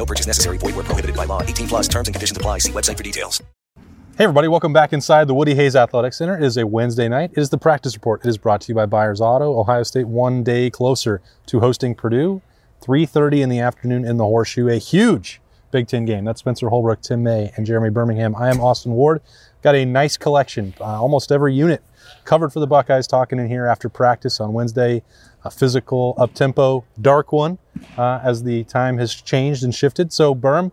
No purchase necessary. Void where prohibited by law. 18 plus terms and conditions apply. See website for details. Hey everybody, welcome back inside the Woody Hayes Athletic Center. It is a Wednesday night. It is the practice report. It is brought to you by Byers Auto. Ohio State one day closer to hosting Purdue. 3.30 in the afternoon in the Horseshoe. A huge Big Ten game. That's Spencer Holbrook, Tim May, and Jeremy Birmingham. I am Austin Ward. Got a nice collection, uh, almost every unit covered for the Buckeyes. Talking in here after practice on Wednesday, a physical, up tempo, dark one, uh, as the time has changed and shifted. So, Berm,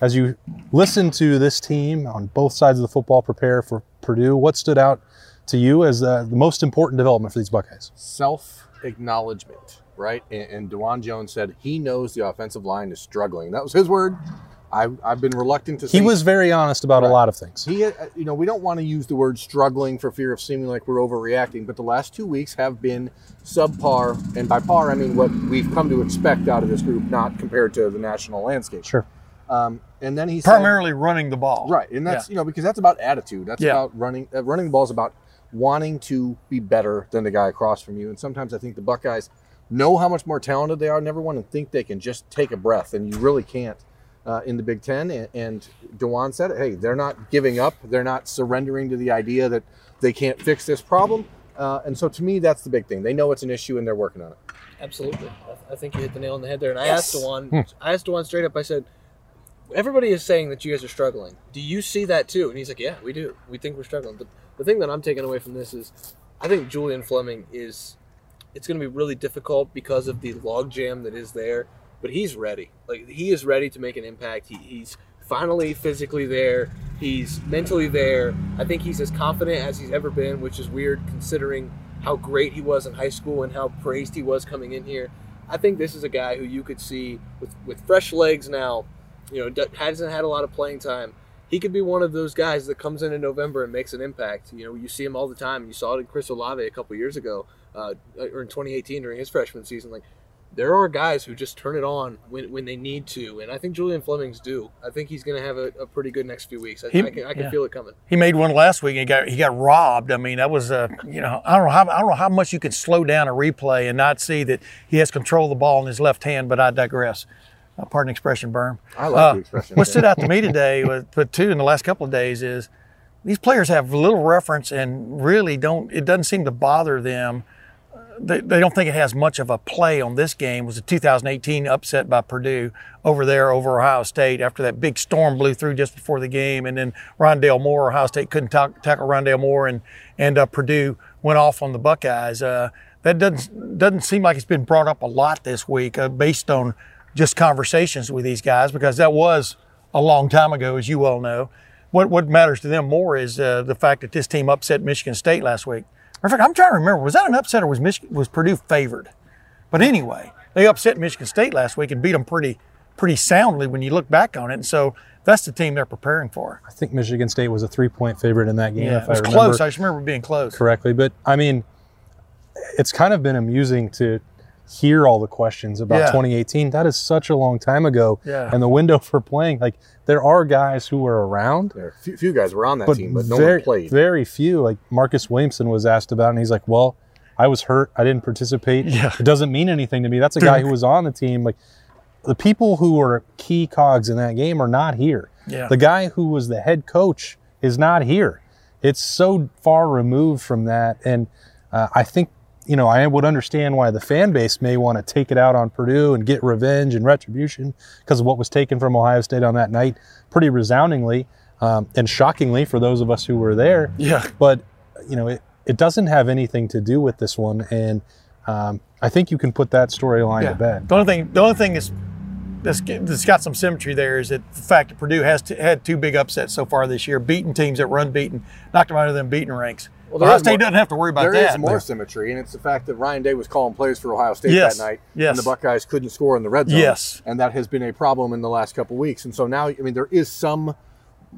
as you listen to this team on both sides of the football prepare for Purdue, what stood out to you as uh, the most important development for these Buckeyes? Self acknowledgement, right? And, and Dawand Jones said he knows the offensive line is struggling. That was his word. I've, I've been reluctant to say He was very honest about Right. a lot of things. He, uh, you know, we don't want to use the word struggling for fear of seeming like we're overreacting, but the last two weeks have been subpar, and by par I mean what we've come to expect out of this group, not compared to the national landscape. Sure. Um, and then he said, primarily running the ball. right, and that's you know because that's about attitude. That's Yeah. about running. Uh, running the ball is about wanting to be better than the guy across from you. And sometimes I think the Buckeyes know how much more talented they are, and everyone, and think they can just take a breath, and you really can't. Uh, in the Big Ten, and, and Dawand said, "Hey, they're not giving up. They're not surrendering to the idea that they can't fix this problem." Uh, and so, to me, that's the big thing. They know it's an issue, and they're working on it. Absolutely. I, I think you hit the nail on the head there. And I asked Dawand, I asked Dawand straight up, I said, everybody is saying that you guys are struggling. Do you see that too? And he's like, yeah, we do. We think we're struggling. The, the thing that I'm taking away from this is I think Julian Fleming is, it's going to be really difficult because of the logjam that is there, but he's ready. Like, he is ready to make an impact. He, he's finally physically there. He's mentally there. I think he's as confident as he's ever been, which is weird considering how great he was in high school and how praised he was coming in here. I think this is a guy who you could see with, with fresh legs now, you know, hasn't had a lot of playing time. He could be one of those guys that comes in in November and makes an impact. You know, you see him all the time. You saw it in Chris Olave a couple years ago, uh, or in 2018 during his freshman season. Like, there are guys who just turn it on when, when they need to, and I think Julian Fleming's do. I think he's going to have a, a pretty good next few weeks. I, He- I can, I can yeah. feel it coming. He made one last week and he got he got robbed. I mean, that was a you know I don't know how I don't know how much you can slow down a replay and not see that he has control of the ball in his left hand. But I digress. Uh, pardon the expression, Berm. I like the expression. What stood out to me today, was, but too in the last couple of days, is these players have little reference and really don't. It doesn't seem to bother them. They, they don't think it has much of a play on this game. Was a 2018 upset by Purdue over there over Ohio State after that big storm blew through just before the game, and then Rondale Moore, Ohio State couldn't tack- tackle Rondale Moore, and and uh, Purdue went off on the Buckeyes. Uh, that doesn't doesn't seem like it's been brought up a lot this week, uh, based on just conversations with these guys, because that was a long time ago, as you well know. What what matters to them more is uh, the fact that this team upset Michigan State last week. In fact, I'm trying to remember, was that an upset or was Michigan, was Purdue favored? But anyway, they upset Michigan State last week and beat them pretty pretty soundly when you look back on it. And so that's the team they're preparing for. I think Michigan State was a three point favorite in that game, Yeah, if it was I remember close. I just remember being close. correctly. But I mean, it's kind of been amusing to hear all the questions about Yeah. 2018. That is such a long time ago. Yeah. And the window for playing, like, there are guys who were around, There, few, few guys were on that but, team, but no very, one played. very few. Like Marcus Williamson was asked about, and he's like, "Well, I was hurt. I didn't participate. Yeah. It doesn't mean anything to me." That's a guy who was on the team. Like the people who were key cogs in that game are not here. Yeah. The guy who was the head coach is not here. It's so far removed from that, and uh, I think you know I would understand why the fan base may want to take it out on Purdue and get revenge and retribution because of what was taken from Ohio State on that night, pretty resoundingly um, and shockingly for those of us who were there. Yeah. But you know it, it doesn't have anything to do with this one, and um, I think you can put that storyline to bed. The only thing, the only thing is that's that's got some symmetry there is that the fact that Purdue has t- had two big upsets so far this year, beating teams that run beaten, knocked them out of them beating ranks. Well, Ohio State more- doesn't have to worry about There There is more but- symmetry, and it's the fact that Ryan Day was calling plays for Ohio State Yes, that night, yes. and the Buckeyes couldn't score in the red zone. Yes. and that has been a problem in the last couple weeks. And so now, I mean, there is some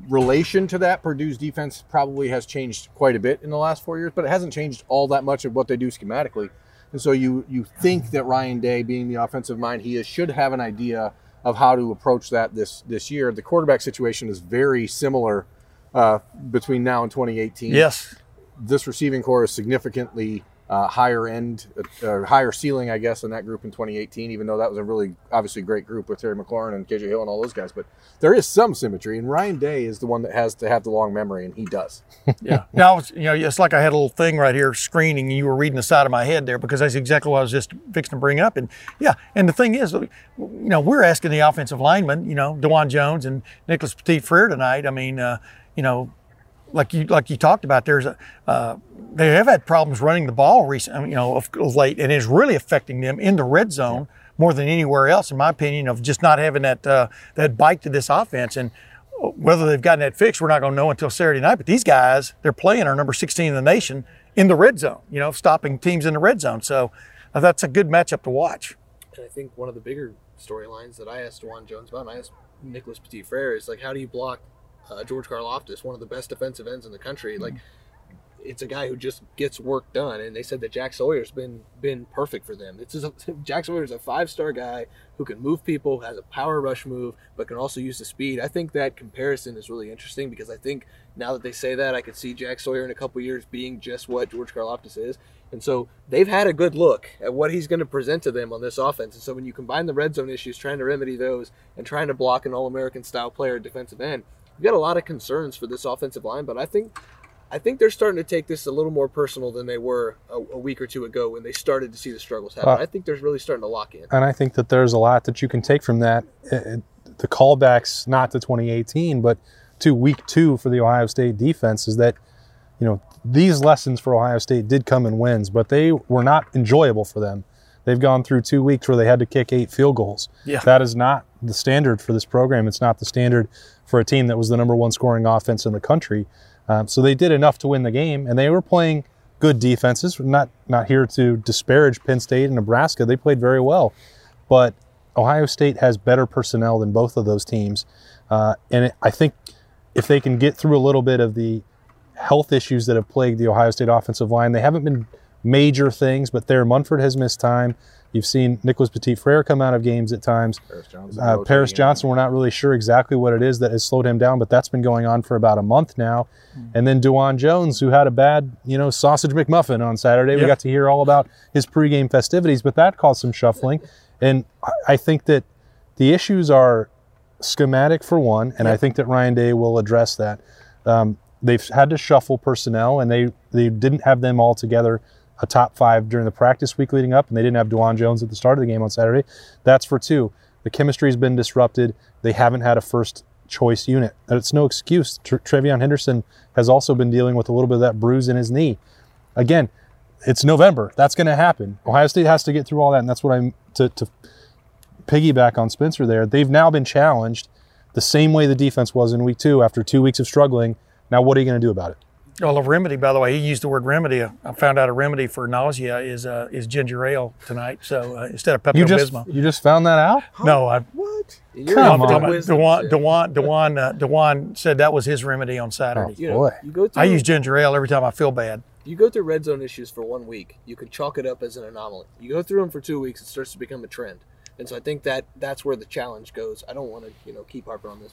relation to that, Purdue's defense probably has changed quite a bit in the last four years, but it hasn't changed all that much of what they do schematically. And so you you think that Ryan Day, being the offensive mind he is, should have an idea of how to approach that this this year. The quarterback situation is very similar uh, between now and 2018. Yes. This receiving corps is significantly uh, higher end, uh, higher ceiling, I guess, in that group in 2018. Even though that was a really obviously great group with Terry McLaurin and KJ Hill and all those guys, but there is some symmetry. And Ryan Day is the one that has to have the long memory, and he does. Yeah. now, you know, it's like I had a little thing right here screening, and you were reading the side of my head there because that's exactly what I was just fixing to bring up. And yeah, and the thing is, you know, we're asking the offensive linemen, you know, Dawand Jones and Nicholas Petit Frere tonight. I mean, uh, you know, like you like you talked about, there's a uh, they have had problems running the ball recent, you know, of, of late, and it's really affecting them in the red zone more than anywhere else, in my opinion, of just not having that uh, that bite to this offense. And whether they've gotten that fixed, we're not going to know until Saturday night. But these guys, they're playing our number 16 in the nation in the red zone, you know, stopping teams in the red zone. So uh, that's a good matchup to watch. And I think one of the bigger storylines that I asked Dawand Jones about, and I asked Nicholas Petit Frere, is like, how do you block uh, George Karlaftis, one of the best defensive ends in the country? Like, it's a guy who just gets work done, and they said that Jack Sawyer's been been perfect for them. It's a, Jack Sawyer's a five star guy who can move people, has a power rush move, but can also use the speed. I think that comparison is really interesting because I think now that they say that, I could see Jack Sawyer in a couple years being just what George Karlaftis is. And so they've had a good look at what he's going to present to them on this offense. And so when you combine the red zone issues, trying to remedy those, and trying to block an All American style player at defensive end, you've got a lot of concerns for this offensive line. But I think I think they're starting to take this a little more personal than they were a, a week or two ago when they started to see the struggles happen. Uh, I think they're really starting to lock in. And I think that there's a lot that you can take from that. Uh, The callbacks, not to 2018, but to week two for the Ohio State defense, is that, you know, these lessons for Ohio State did come in wins, but they were not enjoyable for them. They've gone through two weeks where they had to kick eight field goals. Yeah. That is not the standard for this program. It's not the standard for a team that was the number one scoring offense in the country. Um, so they did enough to win the game, and they were playing good defenses. We're not not here to disparage Penn State and Nebraska. They played very well, but Ohio State has better personnel than both of those teams, uh, and it, I think if they can get through a little bit of the health issues that have plagued the Ohio State offensive line, they haven't been major things, but there Munford has missed time. You've seen Nicholas Petit Frere come out of games at times. Paris Johnson. Uh, Paris. Johnson, we're not really sure exactly what it is that has slowed him down, but that's been going on for about a month now. And then Dawand Jones, who had a bad, you know, sausage McMuffin on Saturday. We got to hear all about his pregame festivities, but that caused some shuffling. And I- I think that the issues are schematic for one, and I think that Ryan Day will address that. Um, they've had to shuffle personnel, and they they didn't have them all together a top five during the practice week leading up, and they didn't have Dawand Jones at the start of the game on Saturday. That's for two. The chemistry's been disrupted. They haven't had a first choice unit. And it's no excuse. Tr- TreVeyon Henderson has also been dealing with a little bit of that bruise in his knee. Again, it's November. That's going to happen. Ohio State has to get through all that, and that's what I'm to, to piggyback on Spencer there. They've now been challenged the same way the defense was in week two after two weeks of struggling. Now, what are you going to do about it? Well, a remedy, by the way, he used the word remedy. I found out a remedy for nausea is uh, is ginger ale tonight. So uh, instead of Pepto You just Bismol. you just found that out? No, I, What? You're Come on. wisdom Dawand, shit. Dawand, Dawand, uh, Dawand said that was his remedy on Saturday. You know, Boy. you go through I use ginger ale every time I feel bad. you go through red zone issues for one week, you can chalk it up as an anomaly. You go through them for two weeks, it starts to become a trend. And so I think that that's where the challenge goes. I don't want to, you know, keep harping on this.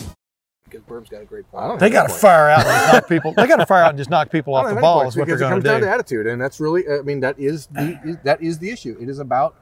Because Burb's got a great point. They got to fire out and just knock people. They got to fire out and just knock people off the have ball. points Is what they're going to because it comes down to attitude, and that's really, I mean, that is the that is the issue. It is about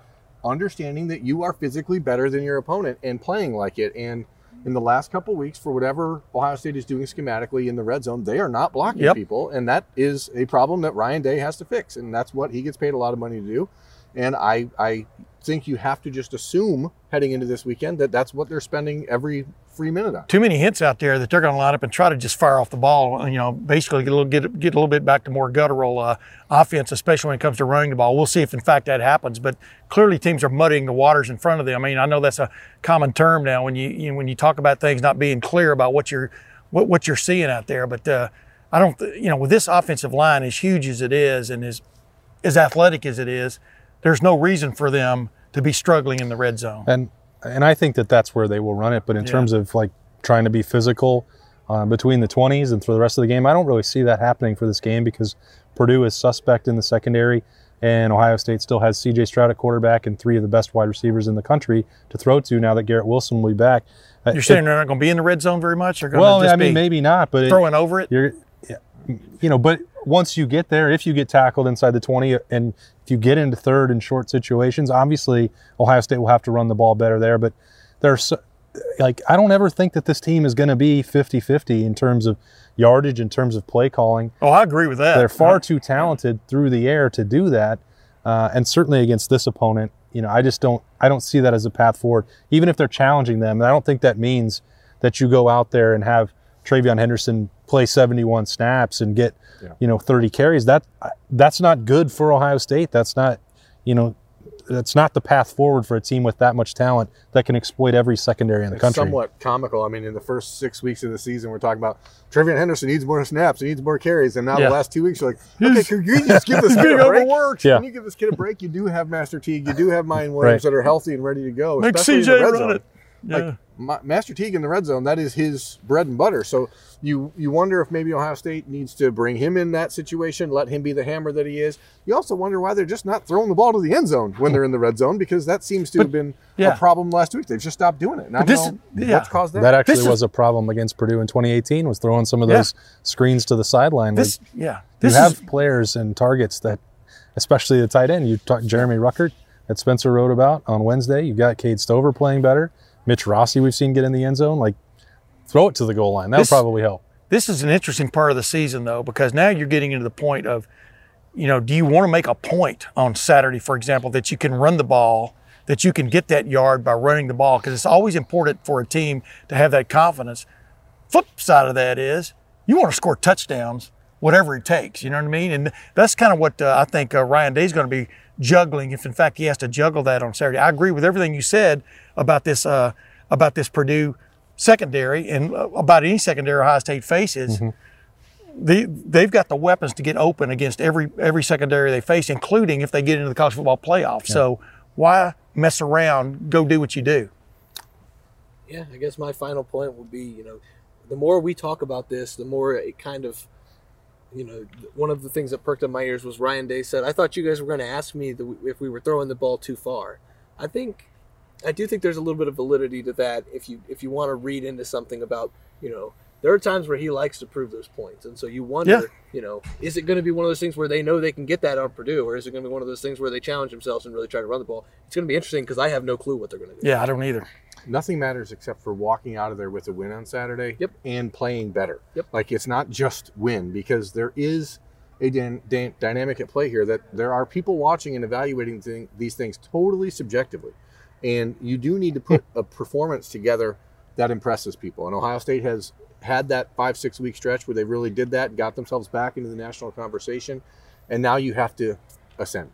understanding that you are physically better than your opponent and playing like it. And in the last couple weeks, for whatever Ohio State is doing schematically in the red zone, they are not blocking Yep. people, and that is a problem that Ryan Day has to fix, and that's what he gets paid a lot of money to do. And I, I think you have to just assume heading into this weekend that that's what they're spending every free minute on. Too many hints out there that they're going to line up and try to just fire off the ball. You know, basically get a little get, get a little bit back to more guttural uh, offense, especially when it comes to running the ball. We'll see if in fact that happens. But clearly, teams are muddying the waters in front of them. I mean, I know that's a common term now when you, you know, when you talk about things not being clear about what you're what, what you're seeing out there. But uh, I don't, you know, with this offensive line as huge as it is and as as athletic as it is, there's no reason for them to be struggling in the red zone. And and I think that that's where they will run it. But in Yeah. terms of like trying to be physical uh, between the 20s and for the rest of the game, I don't really see that happening for this game because Purdue is suspect in the secondary, and Ohio State still has C.J. Stroud at quarterback and three of the best wide receivers in the country to throw to now that Garrett Wilson will be back. Uh, You're it- saying they're not going to be in the red zone very much? Going well, just I mean, be maybe not, but it, throwing over it? You know, but once you get there, if you get tackled inside the 20 and if you get into third in short situations, obviously Ohio State will have to run the ball better there. But there's so, like, I don't ever think that this team is going to be 50 50 in terms of yardage, in terms of play calling. Oh, I agree with that. They're far too talented through the air to do that. Uh, and certainly against this opponent, you know, I just don't, I don't see that as a path forward. Even if they're challenging them, and I don't think that means that you go out there and have TreVeyon Henderson play 71 snaps and get, you know, 30 carries. That that's not good for Ohio State. That's not, you know, that's not the path forward for a team with that much talent that can exploit every secondary in the It's country. somewhat comical. I mean, in the first six weeks of the season, we're talking about TreVeyon Henderson needs more snaps, he needs more carries, and now Yeah. the last two weeks, you're like, okay, can you just give this kid a break? overworked. Yeah. Can you give this kid a break? You do have Master Teague, you do have Miyan Williams Right. that are healthy and ready to go. Make especially CJ run zone. it. Yeah. Like Ma- Master Teague in the red zone, that is his bread and butter. So you you wonder if maybe Ohio State needs to bring him in that situation, let him be the hammer that he is. You also wonder why they're just not throwing the ball to the end zone when they're in the red zone because that seems to have been yeah. a problem last week. They've just stopped doing it. And But this- know yeah. what's caused that. that actually This is- was a problem against Purdue in 2018. Was throwing some of Yeah. those screens to the sideline. Like, This, yeah. you have is, players and targets that, especially the tight end. You talked Jeremy Ruckert that Spencer wrote about on Wednesday. You've got Cade Stover playing better. Mitch Rossi we've seen get in the end zone. Like, throw it to the goal line. That would This- probably help. this is an interesting part of the season, though, because now you're getting into the point of, you know, do you want to make a point on Saturday, for example, that you can run the ball, that you can get that yard by running the ball? Because it's always important for a team to have that confidence. Flip side of that is you want to score touchdowns, whatever it takes. You know what I mean? And that's kind of what uh, I think uh, Ryan is going to be juggling, if in fact he has to juggle that on Saturday. I agree with everything you said about this uh, about this Purdue secondary and uh, about any secondary Ohio State faces. They, they've got the weapons to get open against every every secondary they face, including if they get into the college football playoff. So why mess around? Go do what you do. yeah, I guess my final point would be, you know, the more we talk about this, the more it kind of, you know, one of the things that perked up my ears was Ryan Day said, "I thought you guys were going to ask me if we were throwing the ball too far." I think, I do think there's a little bit of validity to that. If you if you want to read into something about, you know, there are times where he likes to prove those points, and so you wonder, Yeah. you know, is it going to be one of those things where they know they can get that on Purdue, or is it going to be one of those things where they challenge themselves and really try to run the ball? It's going to be interesting because I have no clue what they're going to do. Yeah, I don't either. Nothing matters except for walking out of there with a win on Saturday Yep. and playing better. Yep. Like it's not just win because there is a dan- dan- dynamic at play here that there are people watching and evaluating thing- these things totally subjectively. And you do need to put a performance together that impresses people. And Ohio State has had that five, six week stretch where they really did that, and got themselves back into the national conversation. And now you have to ascend.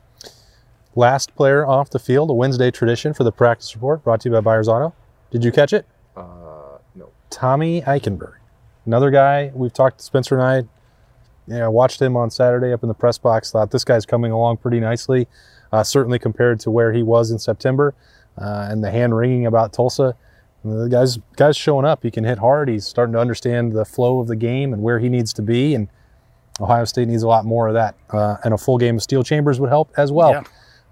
Last player off the field, a Wednesday tradition for the practice report, brought to you by Byers Auto. Did you catch it? Uh, no. Tommy Eichenberg, another guy we've talked to Spencer and I. You know, watched him on Saturday up in the press box. Thought this guy's coming along pretty nicely, uh, certainly compared to where he was in September, uh, and the hand wringing about Tulsa. The guy's guy's showing up. He can hit hard. He's starting to understand the flow of the game and where he needs to be. And Ohio State needs a lot more of that. Uh, and a full game of Steele Chambers would help as well. Yeah.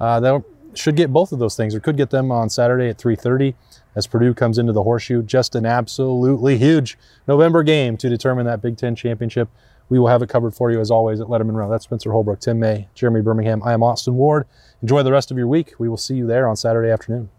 Uh, they should get both of those things, or could get them on Saturday at 3:30 as Purdue comes into the Horseshoe. Just an absolutely huge November game to determine that Big Ten championship. We will have it covered for you as always at Lettermen Row. That's Spencer Holbrook, Tim May, Jeremy Birmingham. I am Austin Ward. Enjoy the rest of your week. We will see you there on Saturday afternoon.